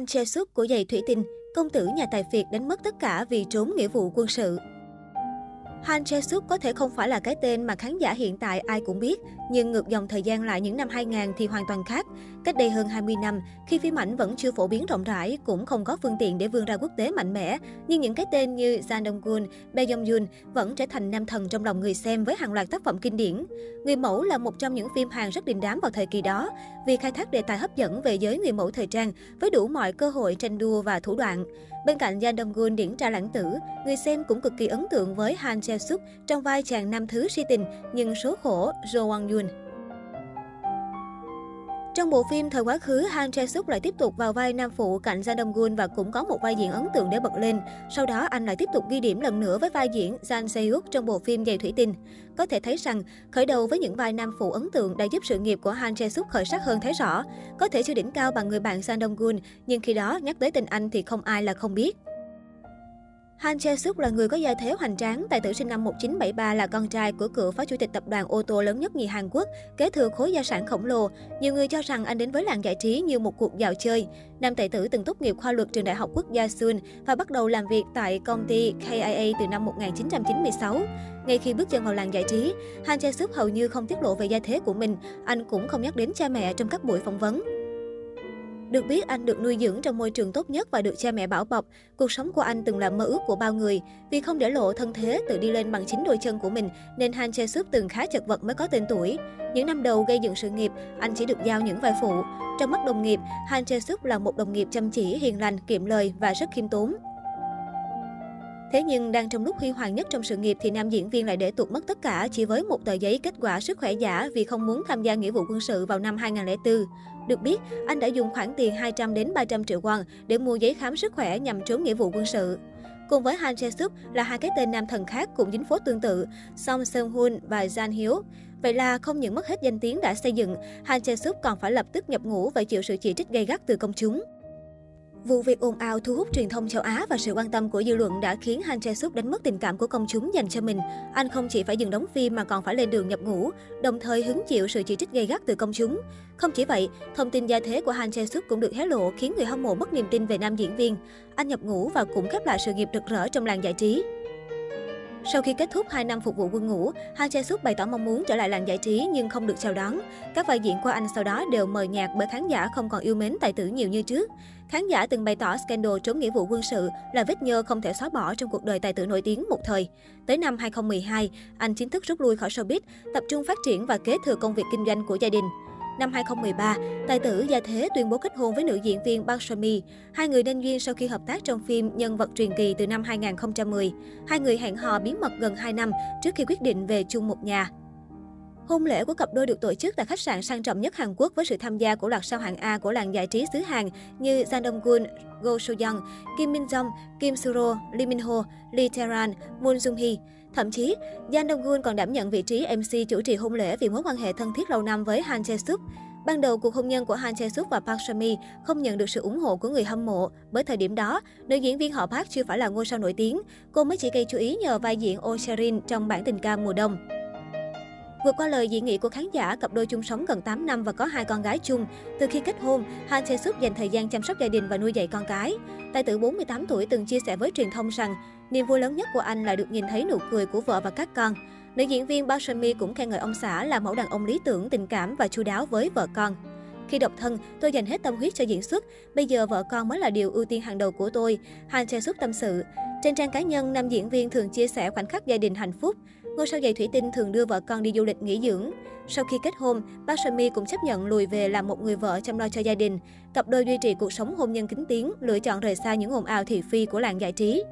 Han Chae Suk của giày thủy tinh, công tử nhà tài phiệt đánh mất tất cả vì trốn nghĩa vụ quân sự. Han Chae Suk có thể không phải là cái tên mà khán giả hiện tại ai cũng biết, nhưng ngược dòng thời gian lại những năm 2000 thì hoàn toàn khác. Cách đây hơn 20 năm, khi phim ảnh vẫn chưa phổ biến rộng rãi, cũng không có phương tiện để vươn ra quốc tế mạnh mẽ, nhưng những cái tên như Jang Dong Gun, Bae Yong-jun vẫn trở thành nam thần trong lòng người xem với hàng loạt tác phẩm kinh điển. Người mẫu là một trong những phim Hàn rất đình đám vào thời kỳ đó, vì khai thác đề tài hấp dẫn về giới người mẫu thời trang với đủ mọi cơ hội tranh đua và thủ đoạn. Bên cạnh Jang Dong Gun điển trai lãng tử, người xem cũng cực kỳ ấn tượng với Han Jae Suk trong vai chàng nam thứ si tình nhưng số khổ Jo Wang Yun. Trong bộ phim thời quá khứ, Han Jae Suk lại tiếp tục vào vai nam phụ cạnh Jang Dong Gun và cũng có một vai diễn ấn tượng để bật lên. Sau đó anh lại tiếp tục ghi điểm lần nữa với vai diễn Jang Se-hyuk trong bộ phim Giày thủy tinh. Có thể thấy rằng, khởi đầu với những vai nam phụ ấn tượng đã giúp sự nghiệp của Han Jae Suk khởi sắc hơn thấy rõ. Có thể chưa đỉnh cao bằng người bạn Jang Dong Gun, nhưng khi đó nhắc tới tình anh thì không ai là không biết. Han Chae Suk là người có gia thế hoành tráng, tài tử sinh năm 1973 là con trai của cựu phó chủ tịch tập đoàn ô tô lớn nhất nhì Hàn Quốc, kế thừa khối gia sản khổng lồ. Nhiều người cho rằng anh đến với làng giải trí như một cuộc dạo chơi. Nam tài tử từng tốt nghiệp khoa luật trường Đại học Quốc gia Seoul và bắt đầu làm việc tại công ty KIA từ năm 1996. Ngay khi bước chân vào làng giải trí, Han Chae Suk hầu như không tiết lộ về gia thế của mình, anh cũng không nhắc đến cha mẹ trong các buổi phỏng vấn. Được biết, anh được nuôi dưỡng trong môi trường tốt nhất và được cha mẹ bảo bọc. Cuộc sống của anh từng là mơ ước của bao người. Vì không để lộ thân thế, tự đi lên bằng chính đôi chân của mình, nên Han Chae Suk từng khá chật vật mới có tên tuổi. Những năm đầu gây dựng sự nghiệp, anh chỉ được giao những vai phụ. Trong mắt đồng nghiệp, Han Chae Suk là một đồng nghiệp chăm chỉ, hiền lành, kiệm lời và rất khiêm tốn. Thế nhưng đang trong lúc huy hoàng nhất trong sự nghiệp thì nam diễn viên lại để tuột mất tất cả chỉ với một tờ giấy kết quả sức khỏe giả vì không muốn tham gia nghĩa vụ quân sự vào năm 2004. Được biết, anh đã dùng khoản tiền 200 đến 300 triệu won để mua giấy khám sức khỏe nhằm trốn nghĩa vụ quân sự. Cùng với Han Jae Suk là hai cái tên nam thần khác cũng dính phố tương tự, Song Seung Hoon và Jan Hiếu. Vậy là không những mất hết danh tiếng đã xây dựng, Han Jae Suk còn phải lập tức nhập ngũ và chịu sự chỉ trích gay gắt từ công chúng. Vụ việc ồn ào thu hút truyền thông châu Á và sự quan tâm của dư luận đã khiến Han Chae Suk đánh mất tình cảm của công chúng dành cho mình. Anh không chỉ phải dừng đóng phim mà còn phải lên đường nhập ngũ, đồng thời hứng chịu sự chỉ trích gay gắt từ công chúng. Không chỉ vậy, thông tin gia thế của Han Chae Suk cũng được hé lộ khiến người hâm mộ mất niềm tin về nam diễn viên. Anh nhập ngũ và cũng khép lại sự nghiệp rực rỡ trong làng giải trí. Sau khi kết thúc 2 năm phục vụ quân ngũ, Ha Jae Suk bày tỏ mong muốn trở lại làng giải trí nhưng không được chào đón. Các vai diễn của anh sau đó đều mờ nhạt bởi khán giả không còn yêu mến tài tử nhiều như trước. Khán giả từng bày tỏ scandal trốn nghĩa vụ quân sự là vết nhơ không thể xóa bỏ trong cuộc đời tài tử nổi tiếng một thời. Tới năm 2012, anh chính thức rút lui khỏi showbiz, tập trung phát triển và kế thừa công việc kinh doanh của gia đình. Năm 2013, tài tử Gia Thế tuyên bố kết hôn với nữ diễn viên Park Seo-mi. Hai người nên duyên sau khi hợp tác trong phim Nhân vật truyền kỳ từ năm 2010. Hai người hẹn hò bí mật gần 2 năm trước khi quyết định về chung một nhà. Hôn lễ của cặp đôi được tổ chức tại khách sạn sang trọng nhất Hàn Quốc với sự tham gia của loạt sao hạng A của làng giải trí xứ Hàn như Jang Dong Gun, Go Soo Young, Kim Min Jong, Kim Soo Ro, Lee Min Ho, Lee Tae-ran, Moon Jung Hee. Thậm chí, Jang Dong Gun còn đảm nhận vị trí MC chủ trì hôn lễ vì mối quan hệ thân thiết lâu năm với Han Jae Suk. Ban đầu, cuộc hôn nhân của Han Jae Suk và Park Seo-mi không nhận được sự ủng hộ của người hâm mộ. Bởi thời điểm đó, nữ diễn viên họ Park chưa phải là ngôi sao nổi tiếng. Cô mới chỉ gây chú ý nhờ vai diễn Oh Sherin trong bản tình ca mùa đông. Vượt qua lời dị nghị của khán giả, cặp đôi chung sống gần 8 năm và có hai con gái chung. Từ khi kết hôn, Han Tae Suk dành thời gian chăm sóc gia đình và nuôi dạy con cái. Tài tử 48 tuổi từng chia sẻ với truyền thông rằng, niềm vui lớn nhất của anh là được nhìn thấy nụ cười của vợ và các con. Nữ diễn viên Park Seo Mi cũng khen ngợi ông xã là mẫu đàn ông lý tưởng, tình cảm và chu đáo với vợ con. Khi độc thân, tôi dành hết tâm huyết cho diễn xuất. Bây giờ vợ con mới là điều ưu tiên hàng đầu của tôi. Han Tae Suk tâm sự. Trên trang cá nhân, nam diễn viên thường chia sẻ khoảnh khắc gia đình hạnh phúc. Ngôi sao giày thủy tinh thường đưa vợ con đi du lịch nghỉ dưỡng. Sau khi kết hôn, Park Seo Mi cũng chấp nhận lùi về làm một người vợ chăm lo cho gia đình. Cặp đôi duy trì cuộc sống hôn nhân kính tiếng, lựa chọn rời xa những ồn ào thị phi của làng giải trí.